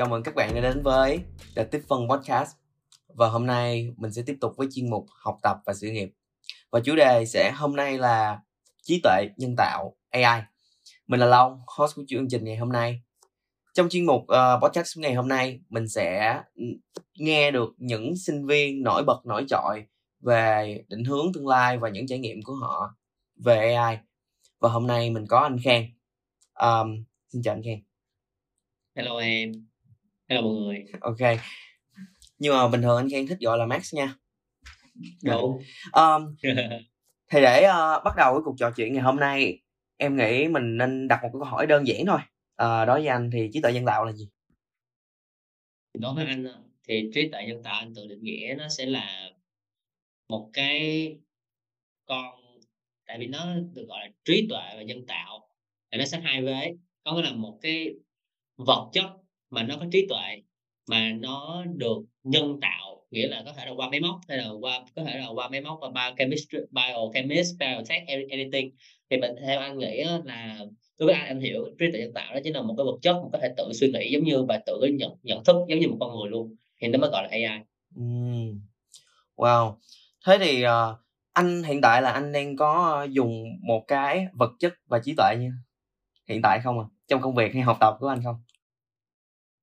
Chào mừng các bạn đã đến với The Tiếp Phân Podcast. Và hôm nay mình sẽ tiếp tục với chuyên mục học tập và sự nghiệp. Và chủ đề sẽ hôm nay là trí tuệ nhân tạo AI. Mình là Long, host của chương trình ngày hôm nay. Trong chuyên mục uh, podcast ngày hôm nay, mình sẽ nghe được những sinh viên nổi bật nổi trội về định hướng tương lai và những trải nghiệm của họ về AI. Và hôm nay mình có anh Khang. Um, xin chào anh Khang. Hello em. Hello mọi người. Ok. Nhưng mà bình thường anh Khang thích gọi là Max nha. Đúng. Um, thì để uh, bắt đầu cái cuộc trò chuyện ngày hôm nay, em nghĩ mình nên đặt một câu hỏi đơn giản thôi. Uh, đối với anh thì trí tuệ nhân tạo là gì? Đối với anh thì trí tuệ nhân tạo anh tự định nghĩa nó sẽ là một cái con tại vì nó được gọi là trí tuệ và nhân tạo thì nó sẽ hai vế có nghĩa là một cái vật chất mà nó có trí tuệ mà nó được nhân tạo nghĩa là có thể là qua máy móc hay là qua có thể là qua máy móc và biochemistry biochemist biotech e-, anything thì mình theo anh nghĩ là đối với anh anh hiểu trí tuệ nhân tạo đó chính là một cái vật chất mà có thể tự suy nghĩ giống như và tự nhận nhận thức giống như một con người luôn thì nó mới gọi là AI. Wow. Thế thì uh, anh hiện tại là anh đang có ờ, dùng một cái vật chất và trí tuệ như hiện tại không à trong công việc hay học tập của anh không?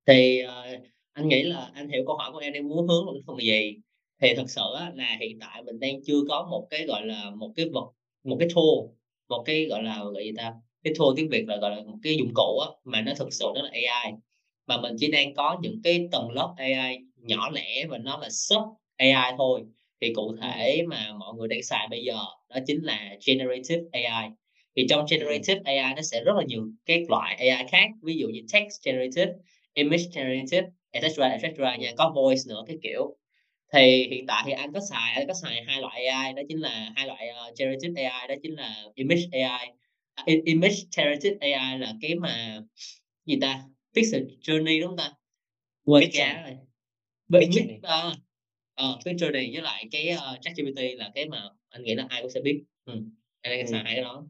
Thì uh, anh nghĩ là anh hiểu câu hỏi của em đang muốn hướng vào cái phần gì? Thì thật sự á, là hiện tại mình đang chưa có một cái gọi là một cái vật một cái tool một cái gọi là gọi gì ta cái tool tiếng việt là gọi là một cái dụng cụ á, mà nó thực sự nó là AI mà mình chỉ đang có những cái tầng lớp AI nhỏ lẻ và nó là sub AI thôi. Thì cụ thể mà mọi người đang xài bây giờ đó chính là generative AI thì trong generative AI nó sẽ rất là nhiều các loại AI khác ví dụ như text generative image generative etc etc nha có voice nữa cái kiểu. Thì hiện tại thì anh có xài anh có xài hai loại AI đó chính là hai loại uh, generative AI đó chính là image AI uh, image generative AI là cái mà gì ta? Pixel journey đúng không ta? Quên cái uh, uh, pixel journey với lại cái uh, ChatGPT là cái mà anh nghĩ là ai cũng sẽ biết. Ừ. anh đang ừ. xài cái đó.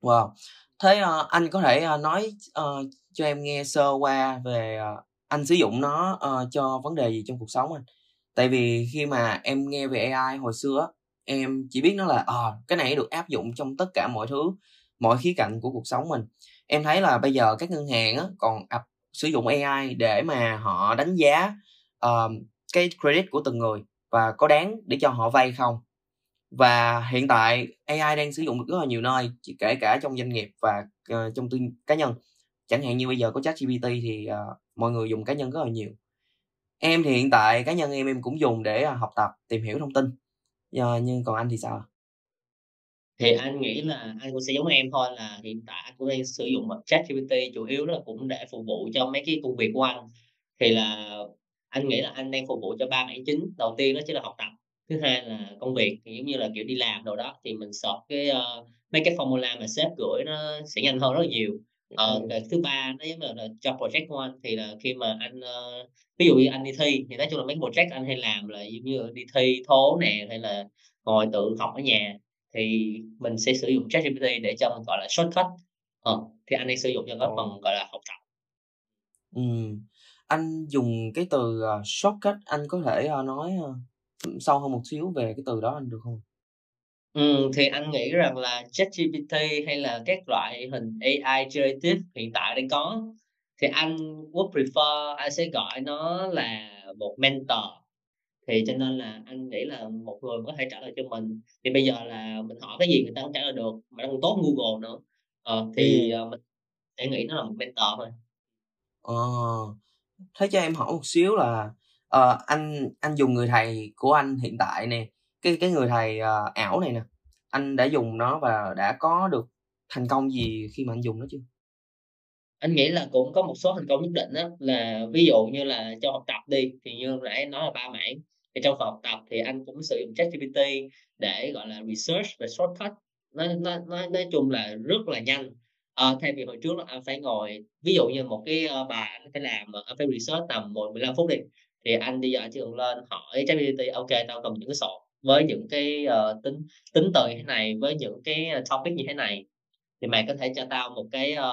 Wow thế uh, anh có thể uh, nói uh, cho em nghe sơ qua về uh, anh sử dụng nó uh, cho vấn đề gì trong cuộc sống anh? Tại vì khi mà em nghe về AI hồi xưa em chỉ biết nó là ờ uh, cái này được áp dụng trong tất cả mọi thứ mọi khía cạnh của cuộc sống mình. Em thấy là bây giờ các ngân hàng á, còn ập sử dụng AI để mà họ đánh giá uh, cái credit của từng người và có đáng để cho họ vay không? Và hiện tại AI đang sử dụng được rất là nhiều nơi kể cả trong doanh nghiệp và uh, trong tư cá nhân. Chẳng hạn như bây giờ có chat GPT thì uh, mọi người dùng cá nhân rất là nhiều. Em thì hiện tại cá nhân em em cũng dùng để uh, học tập tìm hiểu thông tin. Uh, nhưng còn anh thì sao? Thì anh nghĩ là anh cũng sẽ giống em thôi là hiện tại anh cũng đang sử dụng chat GPT chủ yếu là cũng để phục vụ cho mấy cái công việc của anh. Thì là anh nghĩ là anh đang phục vụ cho ba mảng chính. Đầu tiên đó chính là học tập thứ hai là công việc thì giống như là kiểu đi làm đồ đó thì mình search cái uh, mấy cái formula mà sếp gửi nó sẽ nhanh hơn rất là nhiều. Ờ, cái thứ ba nó giống như là cho project của anh thì là khi mà anh uh, ví dụ như anh đi thi thì nói chung là mấy project anh hay làm là giống như đi thi thố nè hay là ngồi tự học ở nhà thì mình sẽ sử dụng ChatGPT để cho mình gọi là shortcut. Ờ, thì anh đang sử dụng cho cái phần gọi là học tập. Ừ. anh dùng cái từ uh, shortcut anh có thể uh, nói uh, sâu hơn một xíu về cái từ đó anh được không Ừm, thì anh nghĩ rằng là ChatGPT hay là các loại hình AI generative hiện tại đang có, thì anh would prefer anh sẽ gọi nó là một mentor. Thì cho nên là anh nghĩ là một người có thể trả lời cho mình, thì bây giờ là mình hỏi cái gì người ta cũng trả lời được, mà nó còn tốt Google nữa. Ờ, thì, Ừm. ờ, mình sẽ nghĩ nó là một mentor thôi. Ờ, thế cho em hỏi một xíu là, ờ, anh anh dùng người thầy của anh hiện tại nè, cái cái người thầy, ờ, ảo này nè, anh đã dùng nó và đã có được thành công gì khi mà anh dùng nó chưa? Anh nghĩ là cũng có một số thành công nhất định á, là ví dụ như là trong học tập đi, thì như nãy anh nói là 3 mảng, thì trong phần học tập thì anh cũng sử dụng ChatGPT để, gọi là, research và shortcut, nói nói nói nói chung là rất là nhanh. Ờ, thay vì hồi trước là anh phải ngồi ví dụ như một cái, ờ, bài anh phải làm, anh phải research tầm 10, 15 phút đi, thì anh giờ chỉ cần lên hỏi ChatGPT: "Ô tao cần những cái source với những cái, ờ, tính tính từ như thế này, với những cái, topic như thế này, thì mày có thể cho tao một cái, ơ,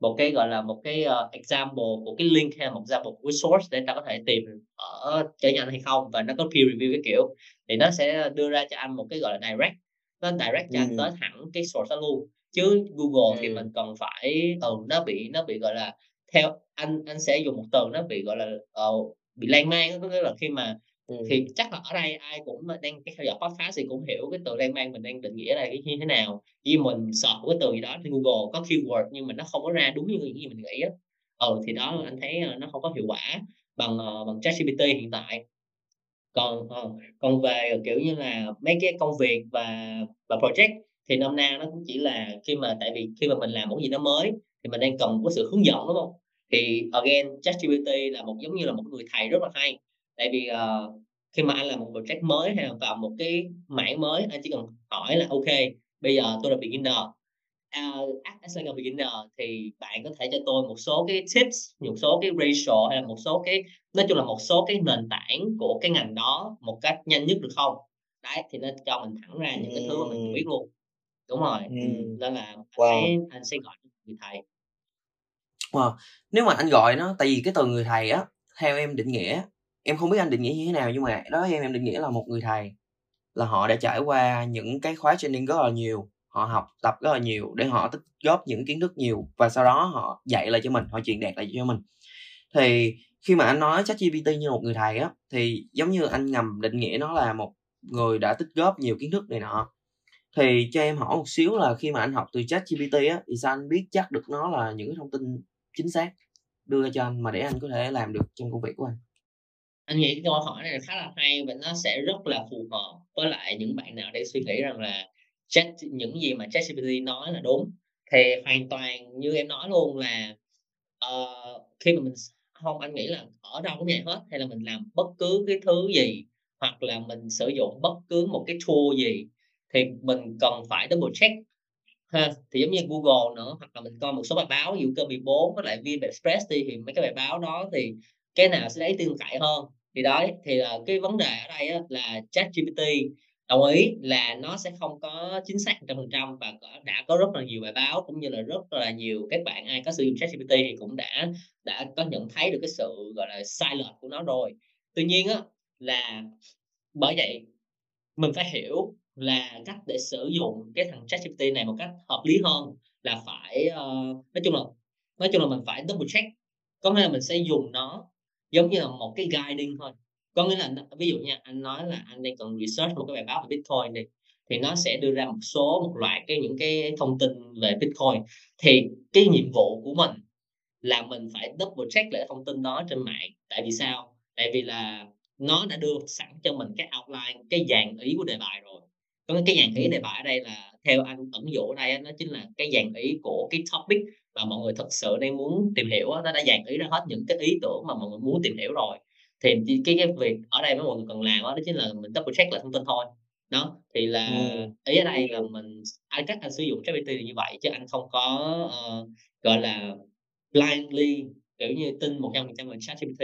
một cái gọi là một cái uh, example một cái link hay một example của source để ta có thể tìm ở cho anh hay không và nó có peer review cái kiểu thì nó sẽ đưa ra cho anh một cái gọi là direct nó direct cho ừ. anh tới thẳng cái source đó luôn chứ Google ừ. thì mình cần phải ừ, nó bị nó bị gọi là theo anh anh sẽ dùng một từ nó bị gọi là uh, bị lan man có nghĩa là khi mà ừ. thì chắc là ở đây ai cũng đang theo dõi podcast thì cũng hiểu cái từ lan man mình đang định nghĩa là cái như thế nào. Vì mình search cái từ gì đó trên Google có keyword nhưng mà nó không có ra đúng như những gì mình nghĩ á. Ừ thì đó anh thấy ờ, nó không có hiệu quả bằng uh, bằng ChatGPT hiện tại. Còn uh, còn về kiểu như là mấy cái công việc và và project thì năm nay nó cũng chỉ là khi mà tại vì khi mà mình làm một gì nó mới thì mình đang cần có sự hướng dẫn đúng không thì again ChatGPT là một giống như là một người thầy rất là hay. Tại vì uh, khi mà anh làm một project mới hay là vào một cái mảng mới anh chỉ cần hỏi là ok bây giờ tôi là beginner. Uh, as a beginner thì bạn có thể cho tôi một số cái tips một số cái ratio hay là một số cái nói chung là một số cái nền tảng của cái ngành đó một cách nhanh nhất được không? Đấy thì nó cho mình thẳng ra những cái thứ mà mình biết luôn. Đúng rồi. Ừ. nên là wow. anh, anh sẽ gọi người thầy wow. nếu mà anh gọi nó, tại vì cái từ người thầy á, theo em định nghĩa, em không biết anh định nghĩa như thế nào, nhưng mà đó em em định nghĩa là một người thầy, là họ đã trải qua những cái khóa training rất là nhiều, họ học tập rất là nhiều để họ tích góp những kiến thức nhiều và sau đó họ dạy lại cho mình, họ truyền đạt lại cho mình thì khi mà anh nói ChatGPT như một người thầy á, thì giống như anh ngầm định nghĩa nó là một người đã tích góp nhiều kiến thức này nọ thì cho em hỏi một xíu là khi mà anh học từ chat GPT á, thì sao anh biết chắc được nó là những cái thông tin chính xác đưa ra cho anh mà để anh có thể làm được trong công việc của anh. Anh nghĩ cái câu hỏi này khá là hay và nó sẽ rất là phù hợp với lại những bạn nào đang suy nghĩ rằng là chat những gì mà ChatGPT nói là đúng. Thì hoàn toàn như em nói luôn là uh, khi mà mình không anh nghĩ là ở đâu cũng vậy hết. Hay là mình làm bất cứ cái thứ gì hoặc là mình sử dụng bất cứ một cái tool gì thì mình cần phải double check ha thì giống như Google nữa hoặc là mình coi một số bài báo ví dụ cơ 14 với lại viên Express đi thì mấy cái bài báo đó thì cái nào sẽ lấy tin cậy hơn? Thì đấy thì là cái vấn đề ở đây á, là chat GPT đồng ý là nó sẽ không có chính xác trăm phần trăm và đã có rất là nhiều bài báo cũng như là rất là nhiều các bạn ai có sử dụng chat GPT thì cũng đã đã có nhận thấy được cái sự gọi là sai lệch của nó rồi. Tuy nhiên á là bởi vậy mình phải hiểu là cách để sử dụng cái thằng ChatGPT này một cách hợp lý hơn là phải uh, nói chung là nói chung là mình phải double check. Có nghĩa là mình sẽ dùng nó giống như là một cái guiding thôi. Có nghĩa là ví dụ nha anh nói là anh đang cần research một cái bài báo về Bitcoin đi thì nó sẽ đưa ra một số một loại cái những cái thông tin về Bitcoin. Thì cái nhiệm vụ của mình là mình phải double check lại thông tin đó trên mạng. Tại vì sao? Tại vì là nó đã đưa sẵn cho mình cái outline cái dàn ý của đề bài rồi có cái dàn ý đề bài ở đây là theo anh ẩn dụ ở đây nó chính là cái dàn ý của cái topic mà mọi người thật sự đang muốn tìm hiểu nó đã dàn ý ra hết những cái ý tưởng mà mọi người muốn tìm hiểu rồi. Thì cái cái việc ở đây mọi người cần làm đó, đó chính là mình double check lại thông tin thôi. Đó thì là ừ. ý ở đây là mình anh cách anh sử dụng ChatGPT là như vậy chứ anh không có uh, gọi là blindly kiểu như tin một trăm phần trăm vào ChatGPT.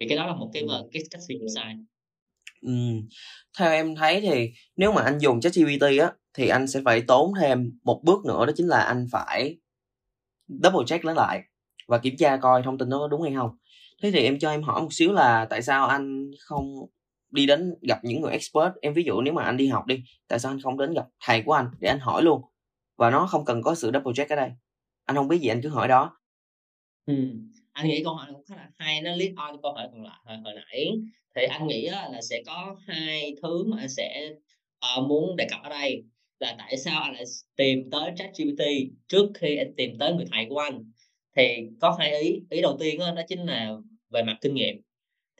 Thì cái đó là một cái ừ. cái cách sử dụng sai ừ. theo em thấy thì nếu mà anh dùng ChatGPT á thì anh sẽ phải tốn thêm một bước nữa đó chính là anh phải double check nó lại và kiểm tra coi thông tin nó có đúng hay không. Thế thì em cho em hỏi một xíu là tại sao anh không đi đến gặp những người expert? Em ví dụ nếu mà anh đi học đi tại sao anh không đến gặp thầy của anh để anh hỏi luôn? Và nó không cần có sự double check ở đây. Anh không biết gì anh cứ hỏi đó. Ừ anh nghĩ câu hỏi cũng khá là hay nó lead on câu hỏi còn lại hồi, hồi nãy thì anh nghĩ là sẽ có hai thứ mà anh sẽ uh, muốn đề cập ở đây. Là tại sao anh lại tìm tới ChatGPT trước khi anh tìm tới người thầy của anh? Thì có hai ý. Ý đầu tiên đó, đó chính là về mặt kinh nghiệm.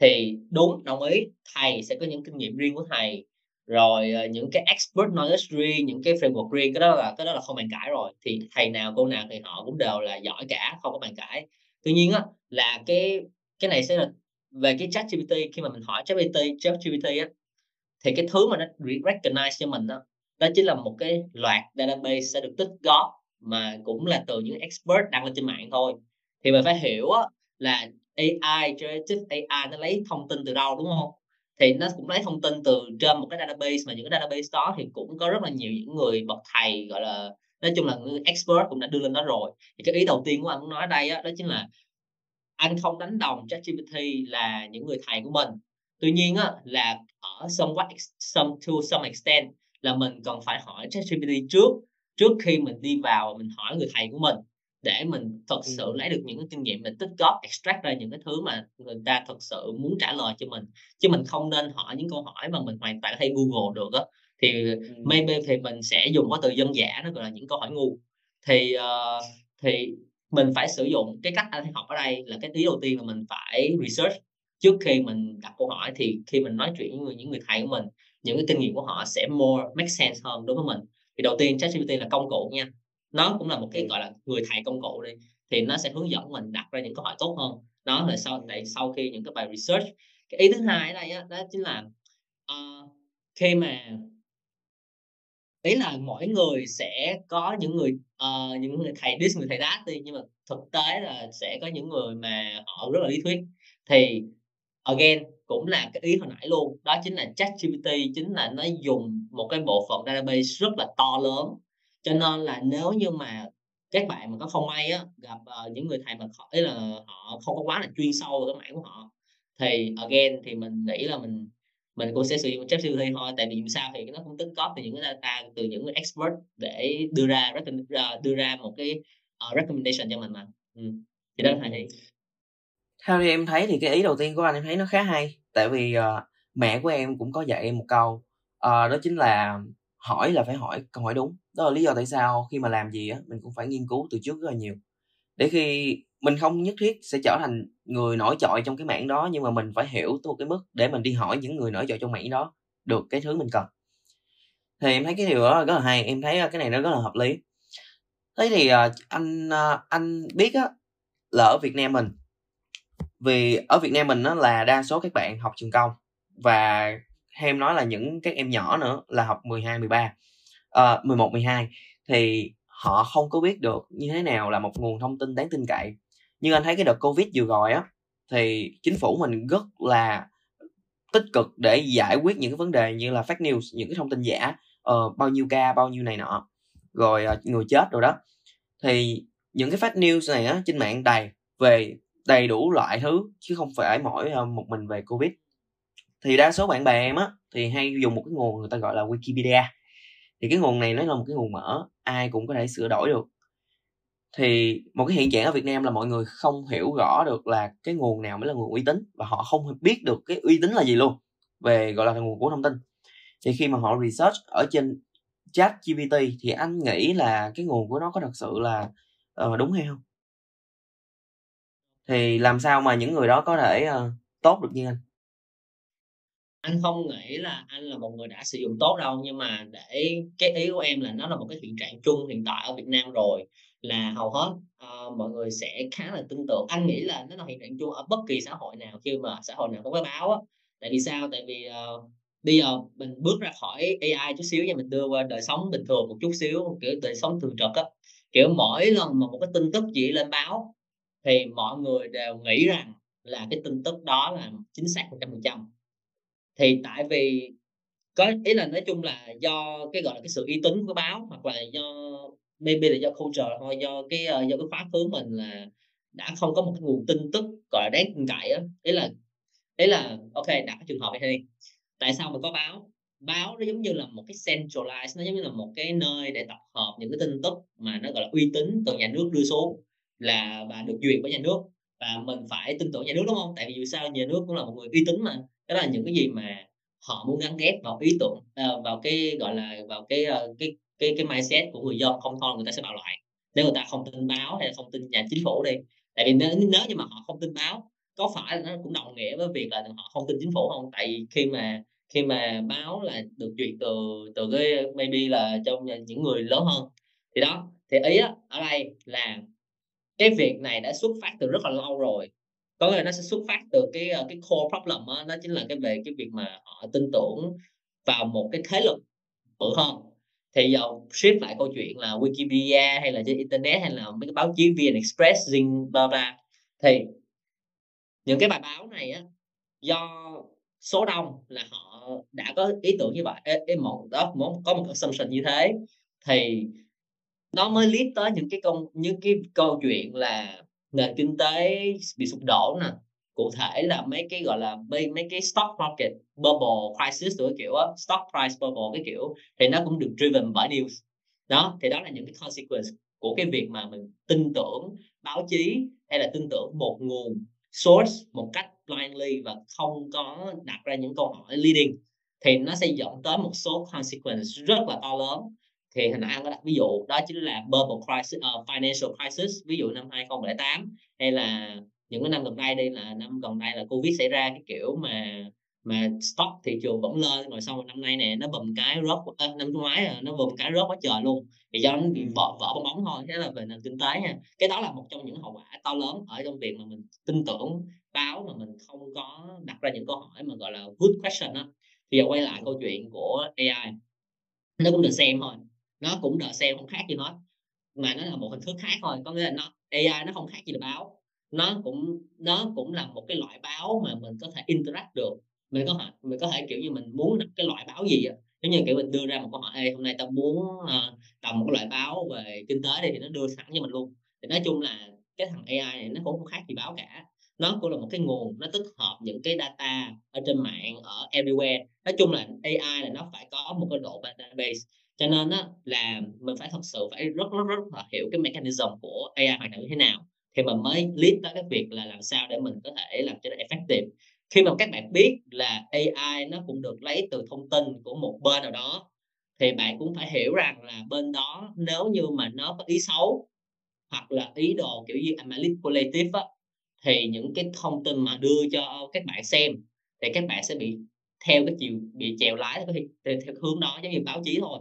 Thì đúng đồng ý thầy sẽ có những kinh nghiệm riêng của thầy. Rồi ờ, những cái expert knowledge riêng những cái framework riêng cái đó là cái đó là không bàn cãi rồi. Thì thầy nào cô nào thì họ cũng đều là giỏi cả không có bàn cãi. Tuy nhiên á là cái cái này sẽ là về cái chat GPT khi mà mình hỏi chat GPT chat GPT á thì cái thứ mà nó recognize cho mình đó đó chính là một cái loạt database sẽ được tích góp mà cũng là từ những expert đăng lên trên mạng thôi. Thì mình phải hiểu á, là AI generative AI nó lấy thông tin từ đâu đúng không? Thì nó cũng lấy thông tin từ trên một cái database mà những cái database đó thì cũng có rất là nhiều những người bậc thầy gọi là nói chung là người expert cũng đã đưa lên đó rồi. Thì cái ý đầu tiên của anh muốn nói ở đây á đó chính là anh không đánh đồng ChatGPT là những người thầy của mình tuy nhiên á là ở somewhat some to some extent là mình cần phải hỏi ChatGPT trước trước khi mình đi vào mình hỏi người thầy của mình để mình thật sự ừ. lấy được những cái kinh nghiệm mình tích góp extract ra những cái thứ mà người ta thật sự muốn trả lời cho mình chứ mình không nên hỏi những câu hỏi mà mình hoàn toàn có thể google được á thì ừ. maybe thì mình sẽ dùng cái từ dân giả nó gọi là những câu hỏi ngu thì uh, thì mình phải sử dụng cái cách anh học ở đây là cái ý đầu tiên là mình phải research. Trước khi mình đặt câu hỏi thì khi mình nói chuyện với người, những người thầy của mình những cái kinh nghiệm của họ sẽ more make sense hơn đối với mình. Thì đầu tiên ChatGPT là công cụ nha. Nó cũng là một cái gọi là người thầy công cụ đi thì nó sẽ hướng dẫn mình đặt ra những câu hỏi tốt hơn. Đó là sau tại sau khi những cái bài research. Cái ý thứ hai ở đây đó, đó chính là uh, khi mà ý là mỗi người sẽ có những người uh, những người thầy dis người thầy đát đi nhưng mà thực tế là sẽ có những người mà họ rất là lý thuyết. Thì again cũng là cái ý hồi nãy luôn đó chính là chat GPT chính là nó dùng một cái bộ phận database rất là to lớn. Cho nên là nếu như mà các bạn mà có không may á gặp uh, những người thầy mà họ ý là họ không có quá là chuyên sâu vào cái mảng của họ thì again thì mình nghĩ là mình mình cũng sẽ sử dụng chat GPT thôi tại vì dù sao thì nó cũng tích góp từ những cái data từ những cái expert để đưa ra ờ, đưa ra một cái uh, recommendation cho mình mà. Ừ. thì đó là thầy theo như em thấy thì cái ý đầu tiên của anh em thấy nó khá hay tại vì uh, mẹ của em cũng có dạy em một câu uh, đó chính là hỏi là phải hỏi câu hỏi đúng. Đó là lý do tại sao khi mà làm gì á mình cũng phải nghiên cứu từ trước rất là nhiều để khi mình không nhất thiết sẽ trở thành người nổi trội trong cái mảng đó nhưng mà mình phải hiểu tới một cái mức để mình đi hỏi những người nổi trội trong mảng đó được cái thứ mình cần. Thì em thấy cái điều đó rất là hay em thấy ờ, cái này nó rất là hợp lý. Thế thì ờ, anh ờ, anh biết á là ở Việt Nam mình vì ở Việt Nam mình nó là đa số các bạn học trường công và em nói là những các em nhỏ nữa là học 12 13 uh, 11 12 thì họ không có biết được như thế nào là một nguồn thông tin đáng tin cậy. Nhưng anh thấy cái đợt covid vừa rồi á thì chính phủ mình rất là tích cực để giải quyết những cái vấn đề như là fake news những cái thông tin giả uh, bao nhiêu ca bao nhiêu này nọ rồi uh, người chết rồi đó. Thì những cái fake news này á trên mạng đầy về đầy đủ loại thứ chứ không phải mỗi uh, một mình về covid. Thì đa số bạn bè em á thì hay dùng một cái nguồn người ta gọi là wikipedia thì cái nguồn này nó là một cái nguồn mở ai cũng có thể sửa đổi được. Thì một cái hiện trạng ở Việt Nam là mọi người không hiểu rõ được là cái nguồn nào mới là nguồn uy tín và họ không biết được cái uy tín là gì luôn về gọi là nguồn của thông tin. Thì khi mà họ research ở trên chat GPT thì anh nghĩ là cái nguồn của nó có thật sự là uh, đúng hay không? Thì làm sao mà những người đó có thể uh, tốt được như anh? Anh không nghĩ là anh là một người đã sử dụng tốt đâu nhưng mà để cái ý của em là nó là một cái hiện trạng chung hiện tại ở Việt Nam rồi là hầu hết uh, mọi người sẽ khá là tin tưởng. Anh nghĩ là nó là hiện trạng chung ở bất kỳ xã hội nào khi mà xã hội nào có cái báo á. Tại vì sao? Tại vì uh, bây giờ mình bước ra khỏi AI chút xíu và mình đưa qua đời sống bình thường một chút xíu kiểu đời sống thường trực á. Kiểu mỗi lần mà một cái tin tức gì lên báo thì mọi người đều nghĩ rằng là cái tin tức đó là chính xác một trăm phần trăm thì tại vì có, ý là nói chung là do cái, gọi là, cái sự uy tín của báo hoặc là do, maybe là do culture thôi, do cái ờ, do cái khóa khứ mình là đã không có một cái nguồn tin tức, gọi là, đáng tin cậy á. Ý là ý là, ok, đặt cái trường hợp này đi. Tại sao mà có báo? Báo nó giống như là một cái centralized, nó giống như là một cái nơi để tập hợp những cái tin tức mà nó, gọi là, uy tín từ nhà nước đưa xuống là và được duyệt bởi nhà nước và mình phải tin tưởng nhà nước, đúng không? Tại vì dù sao nhà nước cũng là một người uy tín mà đó là những cái gì mà họ muốn gắn ghép vào ý tưởng à, vào cái gọi là vào cái ờ, cái cái cái mindset của người dân không thôi người ta sẽ bạo loạn. Nếu người ta không tin báo hay là không tin nhà chính phủ đi tại vì nếu, nếu như mà họ không tin báo có phải là nó cũng đồng nghĩa với việc là họ không tin chính phủ không? Tại vì khi mà khi mà báo là được duyệt từ từ cái maybe là trong những người lớn hơn. Thì đó thì ý đó, ở đây là cái việc này đã xuất phát từ rất là lâu rồi có nghĩa là nó sẽ xuất phát từ cái ờ, cái core problem đó, đó chính là cái về cái việc mà họ tin tưởng vào một cái thế lực bự hơn. Thì giờ shift lại câu chuyện là Wikipedia hay là trên internet hay là mấy cái báo chí VN Express Zing bla bla. Thì những cái bài báo này á do số đông là họ đã có ý tưởng như vậy. Ê, ê, một đó muốn có một assumption như thế. Thì nó mới lead tới những cái công những cái câu chuyện là nền kinh tế bị sụp đổ nè. Cụ thể là mấy cái gọi là mấy mấy cái stock market bubble crisis rồi kiểu á stock price bubble cái kiểu thì nó cũng được driven bởi news. Đó thì đó là những cái consequence của cái việc mà mình tin tưởng báo chí hay là tin tưởng một nguồn source một cách blindly và không có đặt ra những câu hỏi leading thì nó sẽ dẫn tới một số consequence rất là to lớn thì hồi nãy anh có đặt ví dụ đó chính là bubble crisis uh, financial crisis ví dụ năm 2008 hay là những cái năm gần đây đây là năm gần đây là covid xảy ra cái kiểu mà mà stock thị trường vẫn lên rồi sau năm nay nè nó bầm cái rớt à, năm ngoái à, nó bầm cái rớt quá trời luôn. Thì do nó bị vỡ vỡ bong bóng thôi thế là về nền kinh tế nha. Cái đó là một trong những hậu quả to lớn ở trong việc mà mình tin tưởng báo mà mình không có đặt ra những câu hỏi mà gọi là good question á. Thì giờ quay lại câu chuyện của AI nó cũng được xem thôi nó cũng đợi xem không khác gì hết mà nó là một hình thức khác thôi. Có nghĩa là nó AI nó không khác gì là báo. Nó cũng nó cũng là một cái loại báo mà mình có thể interact được. Mình có thể mình có thể kiểu như mình muốn cái loại báo gì á. Giống như kiểu mình đưa ra một câu hỏi Ê, hôm nay tao muốn ờ, uh, đọc một cái loại báo về kinh tế đi thì nó đưa sẵn cho mình luôn. Thì nói chung là cái thằng AI này nó cũng không khác gì báo cả. Nó cũng là một cái nguồn nó tích hợp những cái data ở trên mạng ở everywhere. Nói chung là AI là nó phải có một cái độ database cho nên á, là mình phải thật sự phải rất rất rất là hiểu cái mechanism của AI hoạt động như thế nào. Thì mình mới lead tới cái việc là làm sao để mình có thể làm cho nó effective. Khi mà các bạn biết là AI nó cũng được lấy từ thông tin của một bên nào đó thì bạn cũng phải hiểu rằng là bên đó nếu như mà nó có ý xấu hoặc là ý đồ kiểu như manipulative á, thì những cái thông tin mà đưa cho các bạn xem thì các bạn sẽ bị theo cái chiều bị chèo lái theo, theo, theo hướng đó giống như báo chí thôi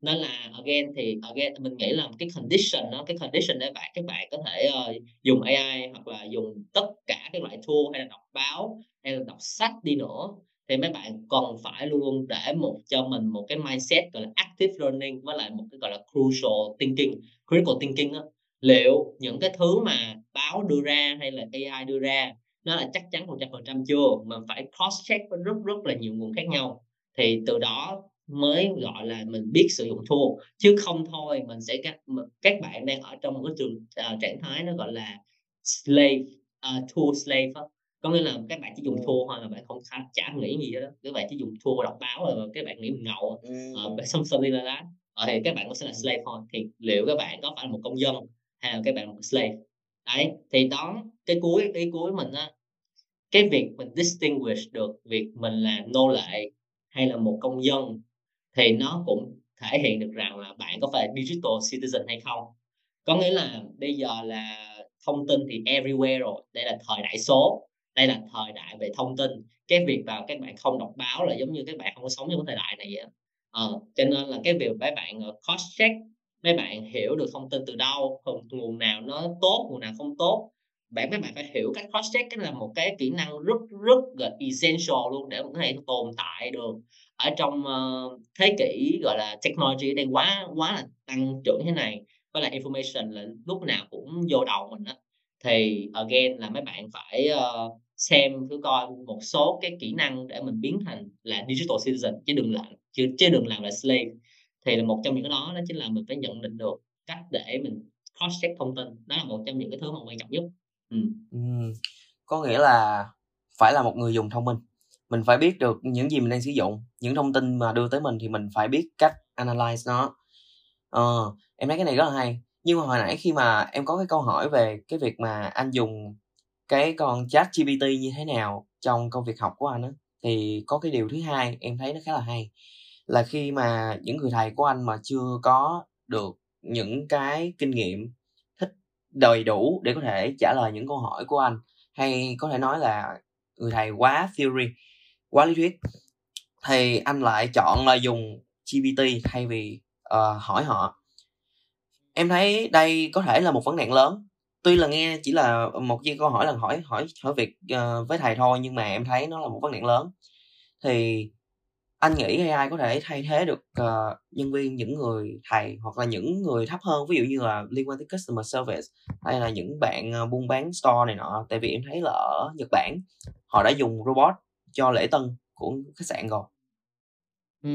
nên là again thì again mình nghĩ là cái condition nó cái condition để bạn các bạn có thể uh, dùng AI hoặc là dùng tất cả các loại tool hay là đọc báo hay là đọc sách đi nữa thì mấy bạn cần phải luôn luôn để một cho mình một cái mindset gọi là active learning với lại một cái gọi là crucial thinking critical thinking đó. liệu những cái thứ mà báo đưa ra hay là AI đưa ra nó là chắc chắn một trăm phần trăm chưa mà phải cross check với rất rất là nhiều nguồn khác nhau thì từ đó mới gọi là mình biết sử dụng tool. Chứ không thôi mình sẽ các các bạn đang ở trong một cái trường uh, trạng thái nó gọi là slave uh, tool slave đó. có nghĩa là các bạn chỉ dùng tool thôi mà bạn không chả nghĩ gì đó các bạn chỉ dùng tool đọc báo rồi các bạn nghĩ mình ngầu uh, xong xong đi là đó ờ, thì các bạn cũng sẽ là slave thôi. Thì liệu các bạn có phải là một công dân hay là các bạn là một slave? Đấy thì đó cái cuối cái cuối mình á cái việc mình distinguish được việc mình là nô lệ hay là một công dân thì nó cũng thể hiện được rằng là bạn có phải digital citizen hay không. Có nghĩa là bây giờ là thông tin thì everywhere rồi đây là thời đại số đây là thời đại về thông tin. Cái việc vào các bạn không đọc báo là giống như các bạn không có sống trong thời đại này vậy ờ, cho nên là cái việc mấy bạn ờ, cross check mấy bạn hiểu được thông tin từ đâu nguồn nào nó tốt nguồn nào không tốt bạn các bạn phải hiểu cách cross check cái là một cái kỹ năng rất rất là essential luôn để có thể tồn tại được ở trong uh, thế kỷ gọi là technology đang quá quá là tăng trưởng thế này với lại information là lúc nào cũng vô đầu mình á thì again là mấy bạn phải uh, xem thử coi một số cái kỹ năng để mình biến thành là digital citizen chứ đừng làm chứ, chứ đừng làm là slave thì là một trong những cái đó đó chính là mình phải nhận định được cách để mình cross check thông tin đó là một trong những cái thứ mà quan trọng nhất ừ. Ừ. có nghĩa là phải là một người dùng thông minh mình phải biết được những gì mình đang sử dụng những thông tin mà đưa tới mình thì mình phải biết cách analyze nó. Ờ, em thấy cái này rất là hay. Nhưng mà hồi nãy khi mà em có cái câu hỏi về cái việc mà anh dùng cái con chat GPT như thế nào trong công việc học của anh á thì có cái điều thứ hai em thấy nó khá là hay là khi mà những người thầy của anh mà chưa có được những cái kinh nghiệm thích đầy đủ để có thể trả lời những câu hỏi của anh hay có thể nói là người thầy quá theory quá lý thuyết. Thì anh lại chọn là dùng GPT thay vì uh, hỏi họ. Em thấy đây có thể là một vấn nạn lớn. Tuy là nghe chỉ là một cái câu hỏi là hỏi hỏi hỏi việc uh, với thầy thôi nhưng mà em thấy nó là một vấn nạn lớn. Thì anh nghĩ AI có thể thay thế được uh, nhân viên những người thầy hoặc là những người thấp hơn ví dụ như là liên quan tới customer service hay là những bạn uh, buôn bán store này nọ. Tại vì em thấy là ở Nhật Bản họ đã dùng robot cho lễ tân của khách sạn rồi ừ.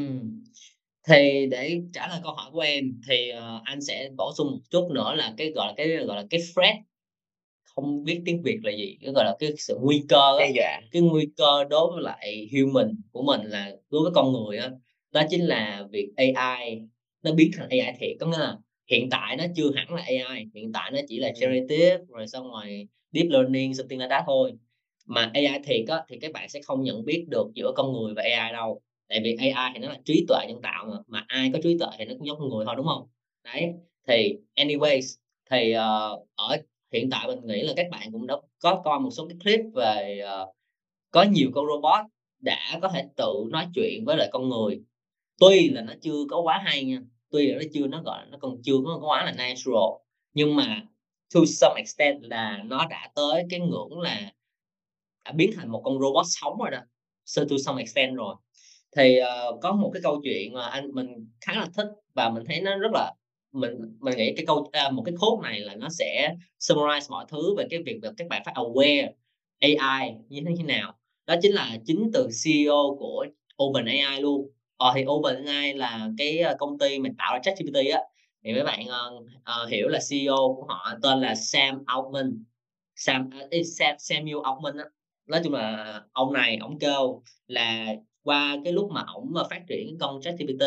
Thì để trả lời câu hỏi của em thì, ờ, anh sẽ bổ sung một chút nữa là cái, gọi là, cái, gọi là, cái threat, không biết tiếng Việt là gì, cái, gọi là, cái sự nguy cơ Đe dọa. cái nguy cơ đối với lại human của mình là đối với con người á, đó chính là việc AI nó biến thành AI thiệt. Có nghĩa là hiện tại nó chưa hẳn là AI, hiện tại nó chỉ là generative rồi xong rồi deep learning, something like that thôi. Mà AI thiệt á, thì các bạn sẽ không nhận biết được giữa con người và AI đâu. Tại vì AI thì nó là trí tuệ nhân tạo mà, mà ai có trí tuệ thì nó cũng giống con người thôi, đúng không? Đấy, thì anyways, thì, uh, ở hiện tại mình nghĩ là các bạn cũng đã có coi một số cái clip về, uh, có nhiều con robot đã có thể tự nói chuyện với lại con người. Tuy là nó chưa có quá hay nha, tuy là nó chưa nó, gọi là, nó còn chưa có quá là natural, nhưng mà to some extent là nó đã tới cái ngưỡng là đã biến thành một con robot sống rồi đó, so to some extent rồi. Thì, uh, có một cái câu chuyện mà anh mình khá là thích và mình thấy nó rất là mình mình nghĩ cái câu a, một cái khốt này là nó sẽ summarize mọi thứ về cái việc về các bạn phải aware AI như thế nào. Đó chính là chính từ CEO của OpenAI luôn. Ờ, thì OpenAI là cái, ờ, công ty mình tạo ra ChatGPT á, thì mấy bạn, uh, hiểu là CEO của họ tên là Sam Altman, Sam, uh, Sam Samuel Altman á. Nói chung là ông này ông kêu là qua cái lúc mà ổng, mà phát triển cái con ChatGPT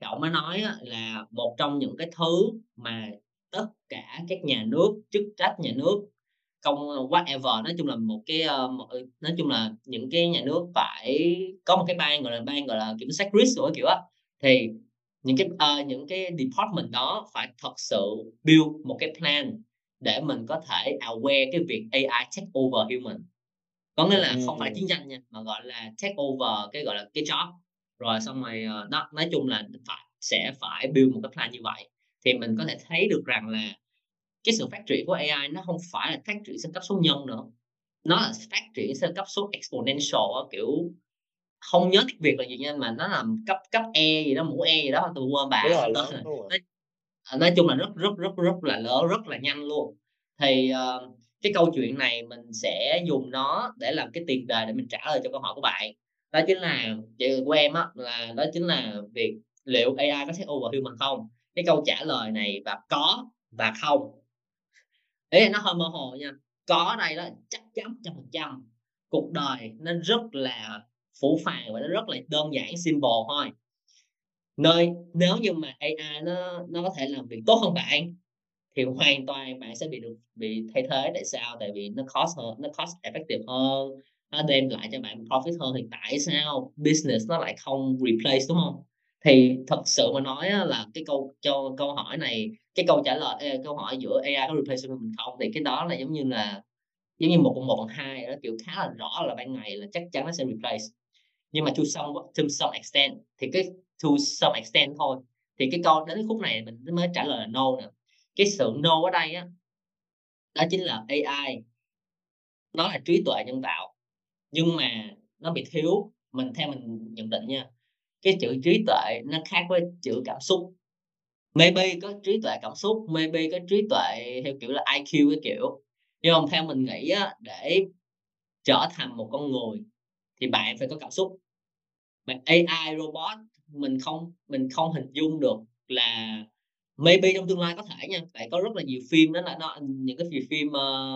thì ổng mới nói là một trong những cái thứ mà tất cả các nhà nước, chức trách nhà nước, công whatever, nói chung là một cái, ờ, một, ừ, nói chung là những cái nhà nước phải có một cái ban, gọi là, ban, gọi là, kiểm soát risk đồ kiểu á. Thì những cái, uh, những cái department đó phải thật sự build một cái plan để mình có thể aware cái việc AI take over human. Có nghĩa là không phải chiến tranh nha, mà, gọi là, take over cái, gọi là, cái job. Rồi xong rồi, ờ, đó, nói chung là phải sẽ phải build một cái plan như vậy. Thì mình có thể thấy được rằng là cái sự phát triển của AI nó hông phải là phát triển theo cấp số nhân nữa, nó là phát triển theo cấp số exponential kiểu, hông nhớ tiếng Việt là gì nha, mà nó là cấp cấp E gì đó, mũ E gì đó, tui quên bà rồi. Nói ờ, nói chung là rất rất rất rất là lớn, rất là nhanh luôn. Thì, ờ, cái câu chuyện này mình sẽ dùng nó để làm cái tiền đề để mình trả lời cho câu hỏi của bạn. Đó chính là của em á, là đó chính là việc liệu AI có take over human không? Cái câu trả lời này và có và không. Ý là nó hơi mơ hồ nha. Có đây đó chắc chắn 100%. Cuộc đời nó rất là phủ phàng và nó rất là đơn giản, simple thôi. Nơi nếu như mà AI nó nó có thể làm việc tốt hơn bạn, thì hoàn toàn bạn sẽ bị được bị thay thế. Tại sao? Tại vì nó cost hơn, nó cost effective hơn, nó đem lại cho bạn profit hơn, thì tại sao business nó lại không replace, đúng không? Thì thật sự mà nói là cái câu cho câu hỏi này, cái câu trả lời câu hỏi giữa AI có replace mình không, thì cái đó là giống như là giống như một cộng 1 bằng 2 đó, kiểu, khá là rõ là ban ngày là chắc chắn nó sẽ replace. Nhưng mà to some to some extent thì cái to some extent thôi. Thì cái câu đến cái khúc này mình mới trả lời là no nè. Cái sự no ở đây á, đó chính là AI nó là trí tuệ nhân tạo, nhưng mà nó bị thiếu mình theo mình nhận định nha, cái chữ trí tuệ nó khác với chữ cảm xúc. Maybe có trí tuệ cảm xúc, maybe có trí tuệ theo kiểu là IQ cái kiểu, nhưng mà theo mình nghĩ á, để trở thành một con người thì bạn phải có cảm xúc. Mà AI, robot mình không mình không hình dung được là maybe trong tương lai có thể nha, tại có rất là nhiều phim đó là nó những cái phim, ờ,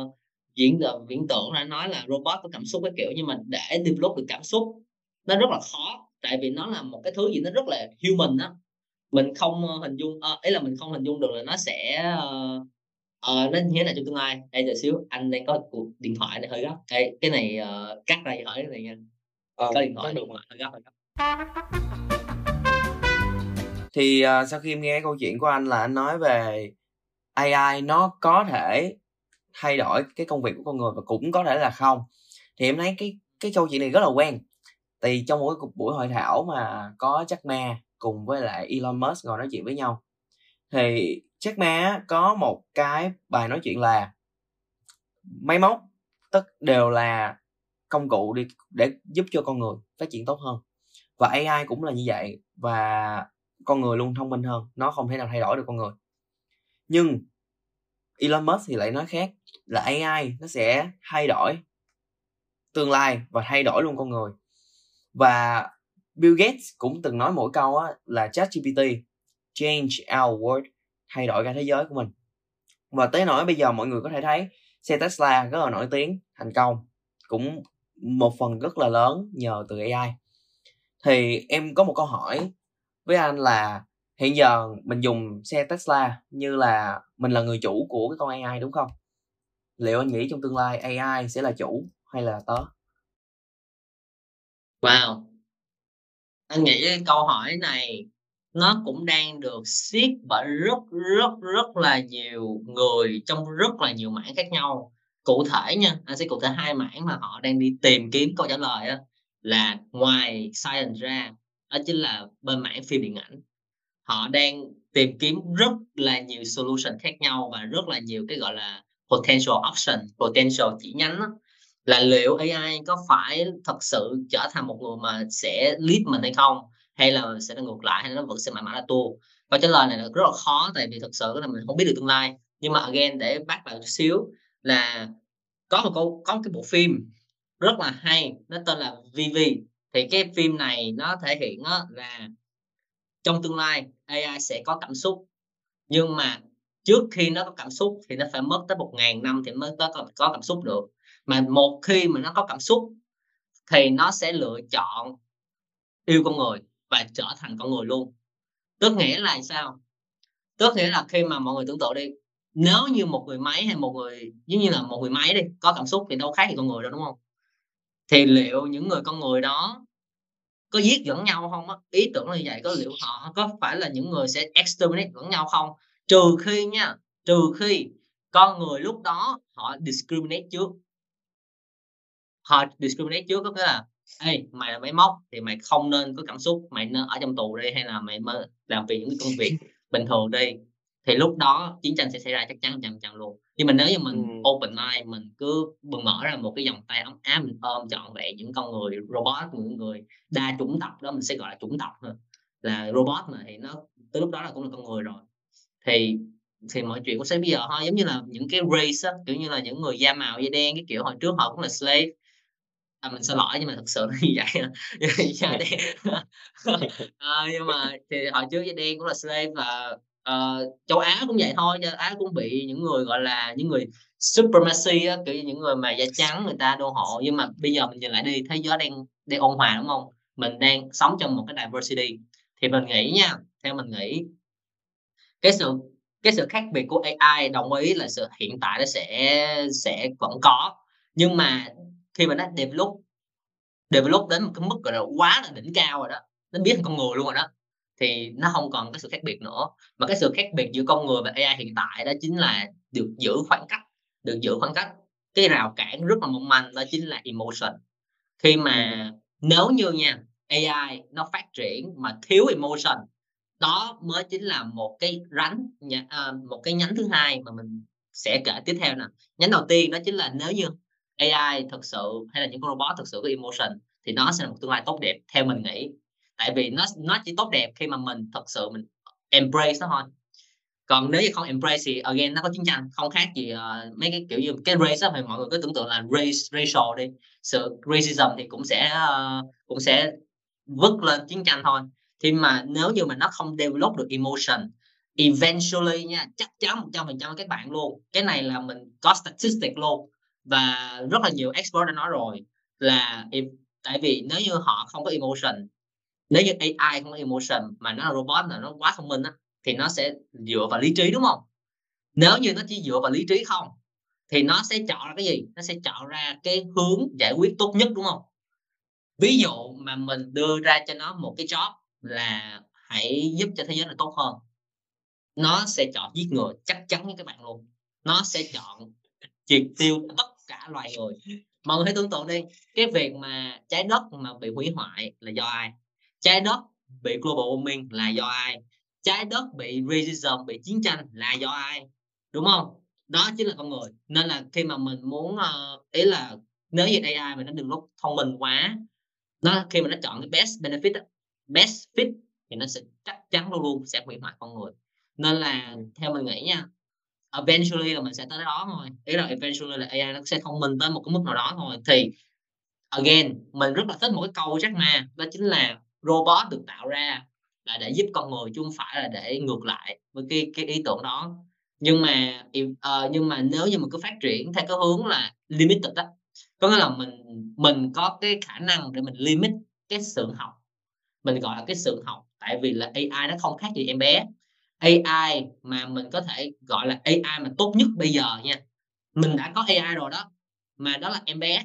diễn, ờ, viễn tưởng đã nói là robot có cảm xúc các kiểu, nhưng mà để develop được cảm xúc nó rất là khó, tại vì nó là một cái thứ gì nó rất là human á. Mình không, ơ, hình dung ơ, ý là mình không hình dung được là nó sẽ, ơ, ờ, nó như thế nào trong tương lai. Ê, đợi xíu, anh đang có cuộc điện thoại này hơi gấp. Ê, cái này, ờ, cắt ra hỏi cái này nha. Ờ, Có điện thoại, được mà. hơi gấp, hơi gấp. Thì, uh, sau khi em nghe câu chuyện của anh là anh nói về AI nó có thể thay đổi cái công việc của con người và cũng có thể là không. Thì em thấy cái cái câu chuyện này rất là quen. thì vì trong một cái cuộc buổi hội thảo mà có Jack Ma cùng với lại Elon Musk ngồi nói chuyện với nhau. Thì Jack Ma có một cái bài nói chuyện là máy móc tất đều là công cụ đi để giúp cho con người phát triển tốt hơn. Và AI cũng là như vậy và con người luôn thông minh hơn, nó không thể nào thay đổi được con người. Nhưng Elon Musk thì lại nói khác, là AI nó sẽ thay đổi tương lai và thay đổi luôn con người. Và Bill Gates cũng từng nói mỗi câu á, là ChatGPT change our world thay đổi cả thế giới của mình và tới nỗi bây giờ mọi người có thể thấy xe Tesla rất là nổi tiếng thành công cũng một phần rất là lớn nhờ từ AI thì em có một câu hỏi với anh là hiện giờ mình dùng xe Tesla như là mình là người chủ của cái con AI đúng không? Liệu anh nghĩ trong tương lai AI sẽ là chủ hay là tớ? Wow. Anh nghĩ cái câu hỏi này nó cũng đang được siết bởi rất rất rất là nhiều người trong rất là nhiều mảng khác nhau. Cụ thể nha, anh sẽ cụ thể hai mảng mà họ đang đi tìm kiếm câu trả lời đó, là ngoài science ra đó chính là bên mảng phim điện ảnh. Họ đang tìm kiếm rất là nhiều solution khác nhau và rất là nhiều cái gọi là potential option potential chỉ nhánh đó, là liệu AI có phải thật sự trở thành một người mà sẽ lead mình hay không? Hay là sẽ là ngược lại hay là nó vẫn sẽ mãi mãi là tua? Câu trả lời này là rất là khó tại vì thật sự là mình không biết được tương lai. Nhưng mà again để bắt lại chút xíu là có một câu có một cái bộ phim rất là hay nó tên là VV thì cái phim này nó thể hiện là trong tương lai AI sẽ có cảm xúc. Nhưng mà trước khi nó có cảm xúc thì nó phải mất tới một ngàn năm thì mới có, có cảm xúc được. Mà một khi mà nó có cảm xúc thì nó sẽ lựa chọn yêu con người và trở thành con người luôn. Tức nghĩa là sao? Tức nghĩa là khi mà mọi người tưởng tượng đi nếu như một người máy hay một người giống như là một người máy đi có cảm xúc thì đâu khác gì con người đâu đúng không? Thì liệu những người con người đó có giết lẫn nhau không á? Ý tưởng là như vậy có liệu họ có phải là những người sẽ exterminate lẫn nhau không? Trừ khi nha trừ khi con người lúc đó họ discriminate trước. Họ discriminate trước có nghĩa là Ê, mày là máy móc thì mày không nên có cảm xúc mày nên ở trong tù đi hay là mày mơ làm việc những công việc bình thường đi thì lúc đó chiến tranh sẽ xảy ra chắc chắn trăm trăm luôn. Nhưng mà nếu như mình ừ. open mind mình cứ bừng mở ra một cái vòng tay ấm áp mình ôm trọn vẹn những con người robot những người đa chủng tộc đó mình sẽ gọi là chủng tộc thôi. Là robot mà thì nó tới lúc đó là cũng là con người rồi. Thì thì mọi chuyện cũng sẽ bây giờ thôi. Giống như là những cái race á, kiểu như là những người da màu da đen cái kiểu hồi trước họ cũng là slave. À, mình xin lỗi nhưng mà thật sự là như vậy da đen à, nhưng mà thì hồi trước da đen cũng là slave và uh, châu Á cũng vậy thôi châu Á cũng bị những người gọi là những người supremacy á, kiểu những người mà da trắng người ta đô hộ. Nhưng mà bây giờ mình nhìn lại đi thế giới đang đang ôn hòa đúng không? Mình đang sống trong một cái diversity. Thì mình nghĩ nha theo mình nghĩ cái sự cái sự khác biệt của AI đồng ý là sự hiện tại nó sẽ sẽ vẫn có. Nhưng mà khi mà nó develop develop đến một cái mức gọi là quá là đỉnh cao rồi đó nó biết con người luôn rồi đó thì nó không còn cái sự khác biệt nữa. Mà cái sự khác biệt giữa con người và AI hiện tại đó chính là được giữ khoảng cách, được giữ khoảng cách. Cái rào cản rất là mong manh đó chính là emotion. Khi mà nếu như nha AI nó phát triển mà thiếu emotion, đó mới chính là một cái rắn ờ, một cái nhánh thứ hai mà mình sẽ kể tiếp theo nè. Nhánh đầu tiên đó chính là nếu như AI thực sự hay là những con robot thực sự có emotion thì nó sẽ là một tương lai tốt đẹp, theo mình nghĩ tại vì nó nó chỉ tốt đẹp khi mà mình thật sự mình embrace nó thôi. Còn nếu như không embrace thì again nó có chiến tranh không khác gì uh, mấy cái kiểu như cái race đó thì mọi người cứ tưởng tượng là race racial đi. Sự racism thì cũng sẽ uh, cũng sẽ vứt lên chiến tranh thôi. Thì mà nếu như mà nó không develop được emotion eventually nha chắc chắn một trăm phần trăm các bạn luôn. Cái này là mình có statistic luôn. Và rất là nhiều expert đã nói rồi là tại vì nếu như họ không có emotion nếu như AI không có emotion mà nó là robot là nó quá thông minh á, thì nó sẽ dựa vào lý trí, đúng không? Nếu như nó chỉ dựa vào lý trí không, thì nó sẽ chọn ra cái gì? Nó sẽ chọn ra cái hướng giải quyết tốt nhất, đúng không? Ví dụ mà mình đưa ra cho nó một cái job là hãy giúp cho thế giới này tốt hơn, nó sẽ chọn giết người chắc chắn với các bạn luôn. Nó sẽ chọn triệt tiêu tất cả loài người. Mọi người hãy tưởng tượng đi, cái việc mà trái đất mà bị hủy hoại là do ai? Trái đất bị global warming là do ai? Trái đất bị racism bị chiến tranh là do ai? Đúng không? Đó chính là con người. Nên là khi mà mình muốn uh, ý là nếu như AI mà nó đừng lúc thông minh quá nó khi mà nó chọn cái best benefit best fit thì nó sẽ chắc chắn luôn luôn sẽ hủy hoại con người. Nên là theo mình nghĩ nha eventually là mình sẽ tới đó thôi. Ý là eventually là AI nó sẽ thông minh tới một cái mức nào đó thôi. Thì again mình rất là thích một cái câu chắc mà đó chính là robot được tạo ra là để giúp con người chứ không phải là để ngược lại với cái cái ý tưởng đó. Nhưng mà uh, nhưng mà nếu như mình cứ phát triển theo cái hướng là limited đó có nghĩa là mình mình có cái khả năng để mình limit cái sự học. Mình gọi là cái sự học tại vì là AI nó không khác gì em bé. AI mà mình có thể gọi là AI mà tốt nhất bây giờ nha mình đã có AI rồi đó mà đó là em bé.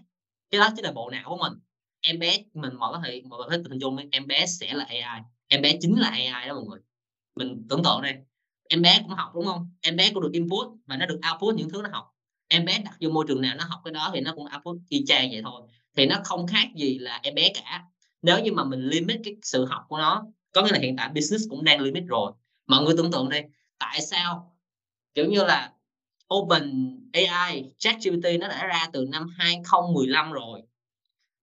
Cái đó chính là bộ não của mình em bé mình mọi có thể mọi người có thể hình dung em bé sẽ là AI em bé chính là AI đó mọi người. Mình tưởng tượng đây em bé cũng học đúng không? Em bé cũng được input và nó được output những thứ nó học. Em bé đặt vô môi trường nào nó học cái đó thì nó cũng output y chang vậy thôi. Thì nó không khác gì là em bé cả. Nếu như mà mình limit cái sự học của nó, có nghĩa là hiện tại business cũng đang limit rồi. Mọi người tưởng tượng đi, tại sao, kiểu như là, Open AI ChatGPT nó đã ra từ năm 2015 rồi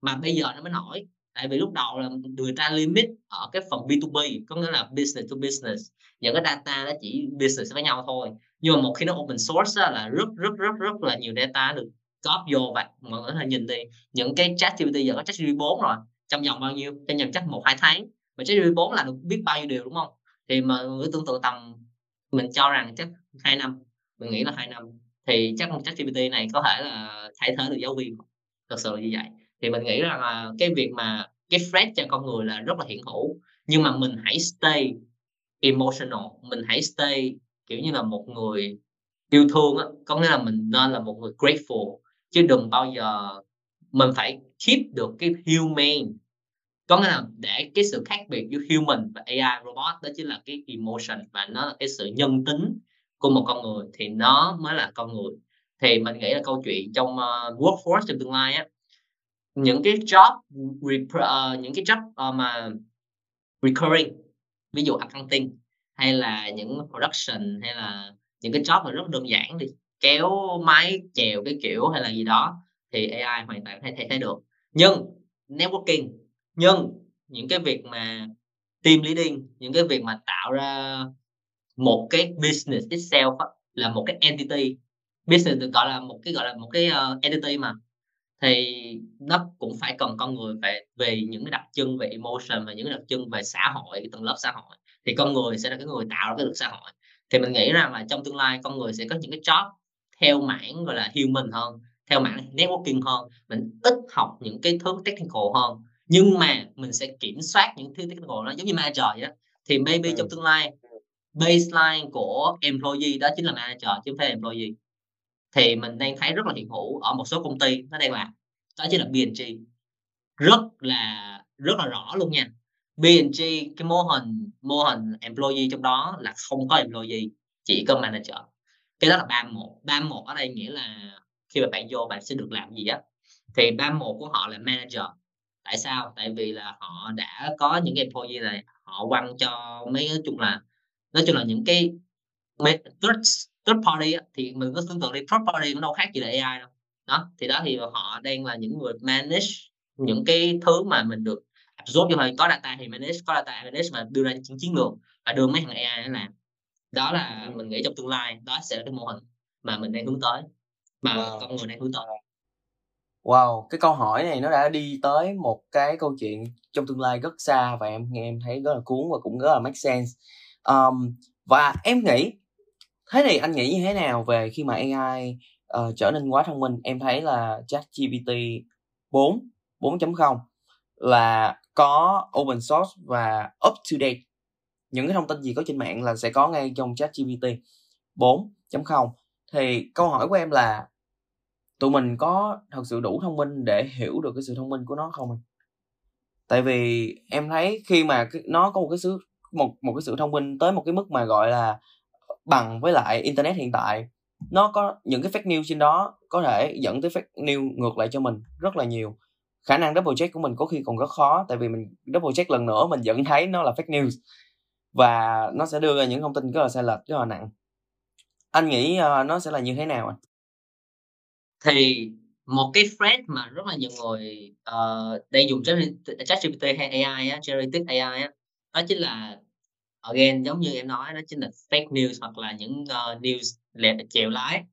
mà bây giờ nó mới nổi tại vì lúc đầu là người ta limit ở cái phần B2B có nghĩa là business to business. Những cái data nó chỉ business với nhau thôi. Nhưng mà một khi nó open source là rất rất rất rất là nhiều data được góp vô và mọi người có thể nhìn đi. Những cái chat GPT giờ có chat GPT 4 rồi, trong vòng bao nhiêu? Trong vòng chắc một, hai tháng. Mà chat GPT 4 là được biết bao nhiêu điều, đúng không? Thì mà người tương tự tầm, mình cho rằng chắc hai năm. Mình nghĩ là hai năm. Thì chắc một chat GPT này có thể là thay thế được giáo viên. Thật sự là như vậy thì mình nghĩ rằng là cái việc mà cái stress cho con người là rất là hiện hữu. Nhưng mà mình hãy stay emotional. Mình hãy stay kiểu như là một người yêu thương á. Có nghĩa là mình nên là một người grateful. Chứ đừng bao giờ mình phải keep được cái human. Có nghĩa là để cái sự khác biệt giữa human và AI robot đó chính là cái emotion và nó là cái sự nhân tính của một con người thì nó mới là con người. Thì mình nghĩ là câu chuyện trong uh, workforce trong tương lai á Ừ. những cái job uh, những cái job uh, mà recurring ví dụ accounting hay là những production hay là những cái job mà rất đơn giản đi kéo máy chèo cái kiểu hay là gì đó thì AI hoàn toàn thay thế được. Nhưng networking nhưng những cái việc mà team leading những cái việc mà tạo ra một cái business itself là một cái entity. Business được gọi là một cái gọi là một cái uh, entity mà thì nó cũng phải cần con người về về những cái đặc trưng về emotion và những cái đặc trưng về xã hội cái tầng lớp xã hội. Thì con người sẽ là cái người tạo ra cái được xã hội. Thì mình nghĩ rằng là trong tương lai con người sẽ có những cái job theo mảng gọi là human hơn theo mảng networking hơn. Mình ít học những cái thứ technical hơn nhưng mà mình sẽ kiểm soát những thứ technical nó giống như manager vậy đó. Thì maybe trong tương lai baseline của employee đó chính là manager chứ không phải employee thì mình đang thấy rất là hiện hữu ở một số công ty nó đây mà đó chính là BNG rất là rất là rõ luôn nha. BNG cái mô hình mô hình employee trong đó là không có employee, chỉ có manager. Cái đó là ba một. Ba một ở đây nghĩa là khi mà bạn vô bạn sẽ được làm gì á? Thì ba một của họ là manager. Tại sao? Tại vì là họ đã có những cái employee này, họ quăng cho mấy, nói chung là, nói chung là những cái third party thì mình có tưởng tượng đi third party cũng đâu khác gì là AI đâu. Đó thì đó thì họ đang là những người manage những cái thứ mà mình được absorb cho hơi có data thì manage có data manage mà đưa ra những chiến lược và đưa mấy thằng AI để làm. Đó là mình nghĩ trong tương lai đó sẽ là cái mô hình mà mình đang hướng tới mà wow. con người đang hướng tới. Wow, cái câu hỏi này nó đã đi tới một cái câu chuyện trong tương lai rất xa và em nghe em thấy rất là cuốn và cũng rất là make sense. Um, và em nghĩ thế thì anh nghĩ như thế nào về khi mà AI uh, ờ, trở nên quá thông minh? Em thấy là ChatGPT 4 4.0 là có open source và up to date. Những cái thông tin gì có trên mạng là sẽ có ngay trong ChatGPT 4.0. Thì câu hỏi của em là tụi mình có thật sự đủ thông minh để hiểu được cái sự thông minh của nó không tại vì em thấy khi mà nó có một cái sự một một cái sự thông minh tới một cái mức mà gọi là bằng với lại internet hiện tại nó có những cái fake news trên đó có thể dẫn tới fake news ngược lại cho mình rất là nhiều. Khả năng double check của mình có khi còn rất khó tại vì mình double check lần nữa mình vẫn thấy nó là fake news và nó sẽ đưa ra những thông tin rất là sai lệch rất là nặng. Anh nghĩ uh, nó sẽ là như thế nào anh thì một cái thread mà rất là nhiều người uh, đang dùng ChatGPT hay AI á, generative AI á, đó chính là again giống như em nói đó chính là fake news hoặc là những uh, news lệ chèo lái.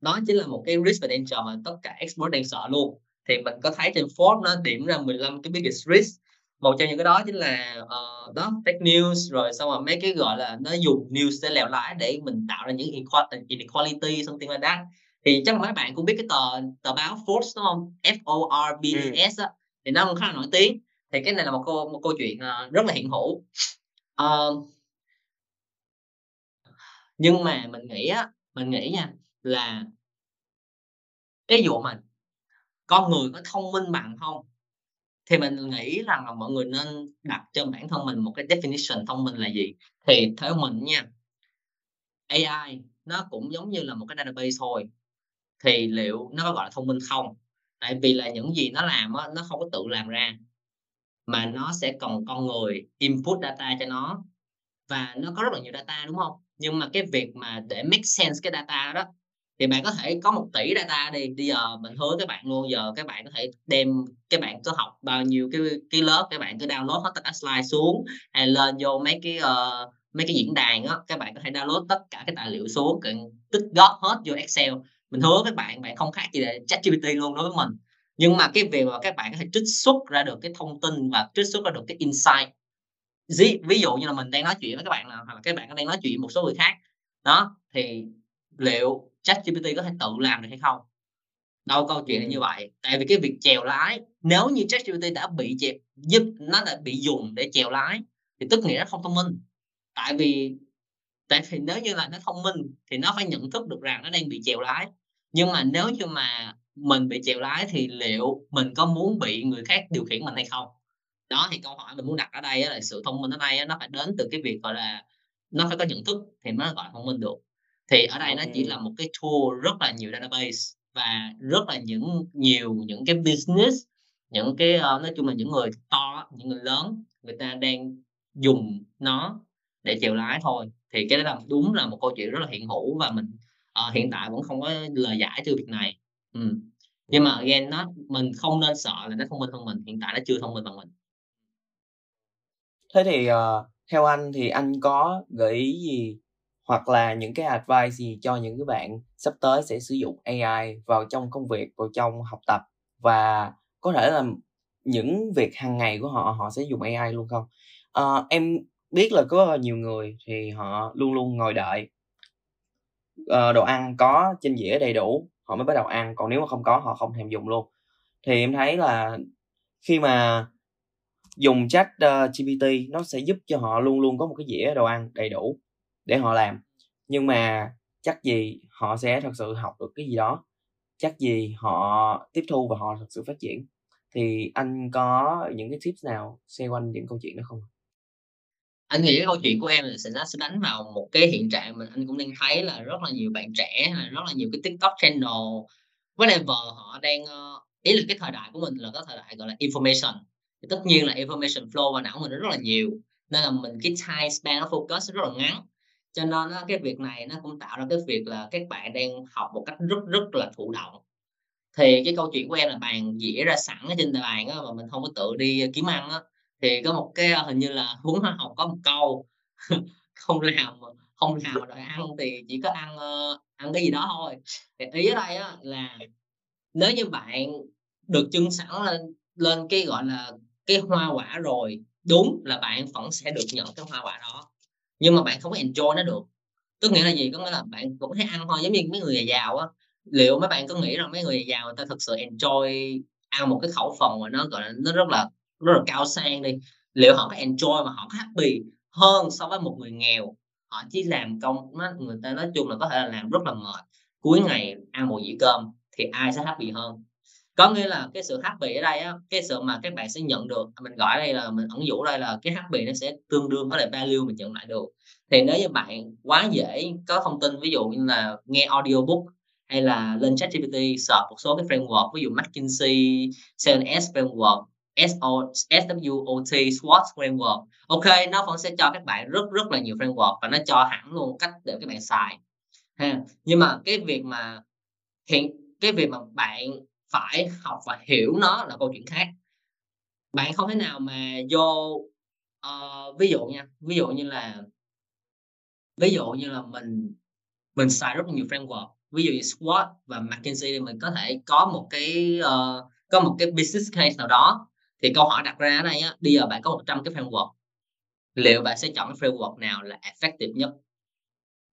Đó chính là một cái risk và danger mà tất cả expert đang sợ luôn. Thì mình có thấy trên Forbes nó điểm ra 15 cái biggest risk. Một trong những cái đó chính là uh, đó fake news rồi xong rồi mấy cái gọi là nó dùng news để lèo lái để mình tạo ra những inequality something like that. Thì chắc mấy bạn cũng biết cái tờ tờ báo Forbes đúng không? F O R B E S ừ. thì nó cũng khá là nổi tiếng. Thì cái này là một câu một câu chuyện uh, rất là hiện hữu. Uh, nhưng mà mình nghĩ á mình nghĩ nha là cái vụ mà con người có thông minh bằng không thì mình nghĩ rằng là mọi người nên đặt cho bản thân mình một cái definition thông minh là gì? Thì theo mình nha AI nó cũng giống như là một cái database thôi thì liệu nó có gọi là thông minh không? Tại vì là những gì nó làm á, nó không có tự làm ra mà nó sẽ cần con người input data cho nó và nó có rất là nhiều data đúng không? Nhưng mà cái việc mà để make sense cái data đó thì bạn có thể có một tỷ data đi bây giờ mình hứa các bạn luôn giờ các bạn có thể đem các bạn cứ học bao nhiêu cái cái lớp các bạn cứ download hết tất cả slide xuống hay lên vô mấy cái uh, mấy cái diễn đàn á các bạn có thể download tất cả cái tài liệu xuống tích góp hết vô Excel. Mình hứa các bạn bạn không khác gì để chat GPT luôn đối với mình. Nhưng mà cái việc mà các bạn có thể trích xuất ra được cái thông tin và trích xuất ra được cái insight ví, ví dụ như là mình đang nói chuyện với các bạn là hoặc là các bạn đang nói chuyện với một số người khác. Đó thì liệu ChatGPT có thể tự làm được hay không? Đâu câu chuyện là như vậy. Tại vì cái việc chèo lái nếu như ChatGPT đã bị chèo giúp nó đã bị dùng để chèo lái thì tức nghĩa nó không thông minh. Tại vì tại vì nếu như là nó thông minh thì nó phải nhận thức được rằng nó đang bị chèo lái. Nhưng mà nếu như mà mình bị chèo lái thì liệu mình có muốn bị người khác điều khiển mình hay không đó thì câu hỏi mình muốn đặt ở đây là sự thông minh ở đây nó phải đến từ cái việc gọi là nó phải có nhận thức thì mới gọi thông minh được. Thì ở đây nó chỉ là một cái tool rất là nhiều database và rất là những nhiều những cái business những cái uh, nói chung là những người to những người lớn người ta đang dùng nó để chèo lái thôi. Thì cái đó là đúng là một câu chuyện rất là hiện hữu và mình uh, hiện tại vẫn không có lời giải cho việc này. Ừ. nhưng mà again nó mình không nên sợ là nó thông minh hơn mình hiện tại nó chưa thông minh bằng mình thế thì uh, theo anh thì anh có gợi ý gì hoặc là những cái advice gì cho những cái bạn sắp tới sẽ sử dụng AI vào trong công việc, vào trong học tập? Và có thể là những việc hàng ngày của họ họ sẽ dùng AI luôn không? À, em biết là có nhiều người thì họ luôn luôn ngồi đợi. Uh, đồ ăn có trên dĩa đầy đủ họ mới bắt đầu ăn còn nếu mà không có họ không thèm dùng luôn. Thì em thấy là khi mà dùng chat ờ, uh, GPT nó sẽ giúp cho họ luôn luôn có một cái dĩa đồ ăn đầy đủ để họ làm. Nhưng mà chắc gì họ sẽ thật sự học được cái gì đó. Chắc gì họ tiếp thu và họ thật sự phát triển. Thì anh có những cái tips nào xoay quanh những câu chuyện đó không? Anh nghĩ cái câu chuyện của em là sẽ nó sẽ đánh vào một cái hiện trạng mà anh cũng đang thấy là rất là nhiều bạn trẻ là rất là nhiều cái tiktok channel whatever họ đang ờ, ý là cái thời đại của mình là cái thời đại gọi là information thì tất nhiên là information flow vào não mình nó rất là nhiều nên là mình cái time span nó focus rất là ngắn. Cho nên đó, cái việc này nó cũng tạo ra cái việc là các bạn đang học một cách rất rất là thụ động. Thì cái câu chuyện của em là bàn dĩa ra sẵn ở trên bàn á, mà mình không có tự đi kiếm ăn á. Thì có một cái à, hình như là huấn hóa học có một câu không làm không làm rồi ăn thì chỉ có ăn ờ, ăn cái gì đó thôi. Thì ý ở đây á, là nếu như bạn được chân sẵn lên lên cái gọi là cái hoa quả rồi, đúng là bạn vẫn sẽ được nhận cái hoa quả đó. Nhưng mà bạn không có enjoy nó được. Tức nghĩa là gì? Có nghĩa là bạn cũng thấy ăn thôi. Giống như mấy người giàu á, liệu mấy bạn có nghĩ rằng mấy người giàu người ta thực sự enjoy ăn một cái khẩu phần mà nó, gọi là, nó rất là rất là cao sang đi? Liệu họ có enjoy mà họ có happy hơn so với một người nghèo? Họ chỉ làm công nó, người ta nói chung là có thể là làm rất là mệt. Cuối ngày ăn một dĩa cơm thì ai sẽ happy hơn? Có nghĩa là cái sự happy ở đây á cái sự mà các bạn sẽ nhận được mình gọi đây là mình ẩn dụ đây là cái happy nó sẽ tương đương với lại value mình nhận lại được. Thì nếu như bạn quá dễ có thông tin ví dụ như là nghe audiobook hay là lên chat GPT search một số cái framework ví dụ McKinsey, CNS framework SO, SWOT SWOT framework ok nó vẫn sẽ cho các bạn rất rất là nhiều framework và nó cho hẳn luôn cách để các bạn xài ha. Nhưng mà cái việc mà hiện cái việc mà bạn phải học và hiểu nó là câu chuyện khác. Bạn không thể nào mà vô uh, ví dụ nha ví dụ như là ví dụ như là mình mình xài rất nhiều framework. Ví dụ như SWOT và McKinsey thì mình có thể có một cái uh, có một cái business case nào đó. Thì câu hỏi đặt ra ở đây á bây giờ bạn có 100 cái framework liệu bạn sẽ chọn cái framework nào là effective nhất?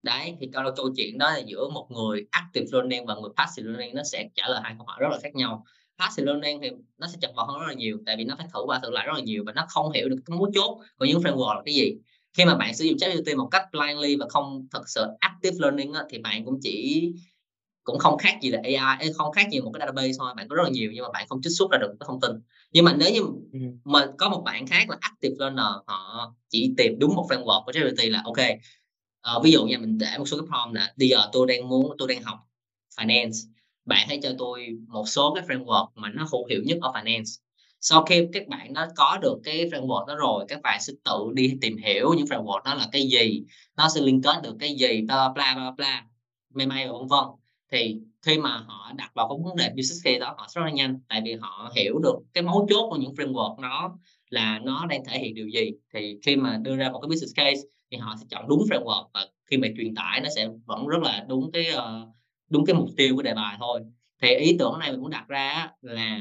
Đấy thì câu câu chuyện đó là giữa một người active learning và người passive learning nó sẽ trả lời hai câu hỏi rất là khác nhau. Passive learning thì nó sẽ chật vật hơn rất là nhiều tại vì nó phải thử qua thử lại rất là nhiều và nó không hiểu được cái mấu chốt của những framework là cái gì. Khi mà bạn sử dụng ChatGPT một cách blindly và không thật sự active learning á, thì bạn cũng chỉ cũng không khác gì là AI không khác gì một cái database thôi bạn có rất là nhiều nhưng mà bạn không trích xuất ra được cái thông tin. Nhưng mà nếu như ừ. mà có một bạn khác là active learner họ chỉ tìm đúng một framework của ChatGPT là ok à, ví dụ như mình để một số cái prompt là bây giờ tôi đang muốn tôi đang học finance. Bạn hãy cho tôi một số cái framework mà nó hữu hiệu nhất ở finance. Sau khi các bạn đã có được cái framework đó rồi các bạn sẽ tự đi tìm hiểu những framework đó là cái gì. Nó sẽ liên kết được cái gì bla bla bla bla may may và vân vân. Thì khi mà họ đặt vào cái vấn đề business case đó họ rất là nhanh tại vì họ hiểu được cái mấu chốt của những framework đó là nó đang thể hiện điều gì. Thì khi mà đưa ra một cái business case thì họ sẽ chọn đúng framework và khi mà truyền tải nó sẽ vẫn rất là đúng cái uh, đúng cái mục tiêu của đề bài thôi. Thì ý tưởng này mình muốn đặt ra là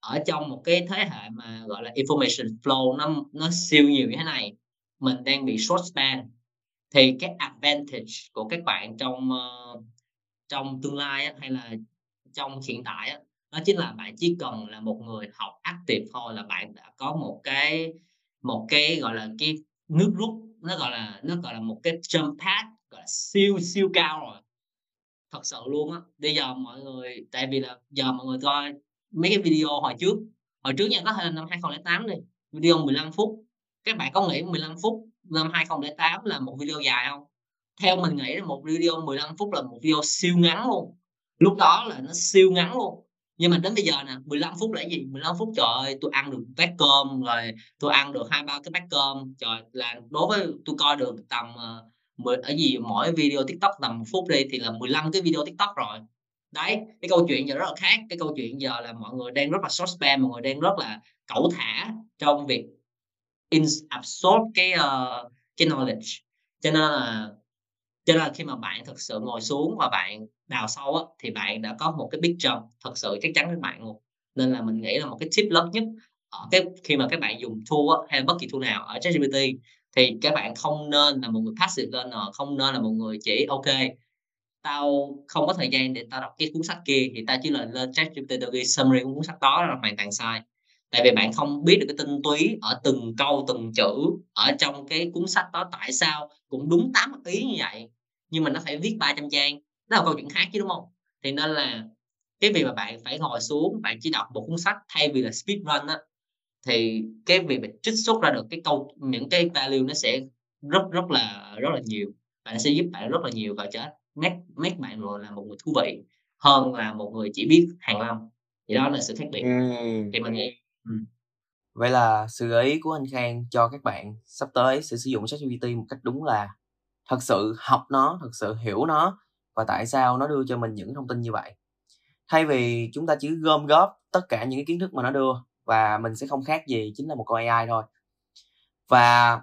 ở trong một cái thế hệ mà gọi là information flow nó nó siêu nhiều như thế này mình đang bị short span thì cái advantage của các bạn trong uh, trong tương lai á, hay là trong hiện tại á, nó chính là bạn chỉ cần là một người học active thôi là bạn đã có một cái một cái gọi là cái nước rút nó gọi là, nó gọi là một cái jump pad gọi là siêu siêu cao rồi. Thật sự luôn á. Bây giờ mọi người, tại vì là giờ mọi người coi mấy cái video hồi trước hồi trước nha, có thể là năm 2008 đi, video 15 phút. Các bạn có nghĩ 15 phút năm 2008 là một video dài không? Theo mình nghĩ là một video 15 phút là một video siêu ngắn luôn. Lúc đó là nó siêu ngắn luôn nhưng mà đến bây giờ nè 15 phút là gì? 15 phút trời ơi tôi ăn được bát cơm rồi tôi ăn được hai ba cái bát cơm. Trời là đối với tôi coi được tầm ờ, uh, ở gì mỗi video tiktok tầm một phút đi thì là 15 cái video tiktok rồi. Đấy cái câu chuyện giờ rất là khác. Cái câu chuyện giờ là mọi người đang rất là short spam mọi người đang rất là cẩu thả trong việc in absorb cái uh, cái knowledge. Cho nên là cho nên là khi mà bạn thực sự ngồi xuống và bạn đào sâu á, thì bạn đã có một cái picture thật sự chắc chắn với bạn luôn nên là mình nghĩ là một cái tip lớn nhất ở cái khi mà các bạn dùng tool á, hay bất kỳ tool nào ở ChatGPT thì các bạn không nên là một người passive learner không nên là một người chỉ ok tao không có thời gian để tao đọc cái cuốn sách kia thì tao chỉ là lên ChatGPT tao ghi summary của cuốn sách đó là hoàn toàn sai tại vì bạn không biết được cái tinh túy ở từng câu từng chữ ở trong cái cuốn sách đó tại sao cũng đúng tám ý như vậy. Nhưng mà nó phải viết 300 trang. Đó là câu chuyện khác chứ đúng không? Thì nên là cái việc mà bạn phải ngồi xuống bạn chỉ đọc một cuốn sách thay vì là speed run á thì cái việc bạn trích xuất ra được cái câu những cái value nó sẽ rất rất là rất là nhiều. Bạn sẽ giúp bạn rất là nhiều và trở make make bạn rồi là một người thú vị hơn là một người chỉ biết hàng lâm thì đó là sự khác biệt. Ừ. thì mình nghĩ ừ. vậy là sự gợi ý của anh Khang cho các bạn sắp tới sẽ sử dụng ChatGPT một cách đúng là thật sự học nó, thật sự hiểu nó và tại sao nó đưa cho mình những thông tin như vậy. Thay vì chúng ta chỉ gom góp tất cả những cái kiến thức mà nó đưa và mình sẽ không khác gì chính là một con AI thôi. Và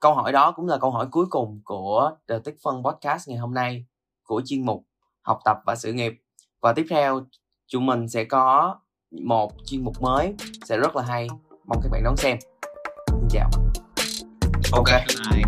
câu hỏi đó cũng là câu hỏi cuối cùng của The Tích Phân Podcast ngày hôm nay của chuyên mục học tập và sự nghiệp. Và tiếp theo, chúng mình sẽ có một chuyên mục mới sẽ rất là hay. Mong các bạn đón xem. Xin chào. Ok. Bye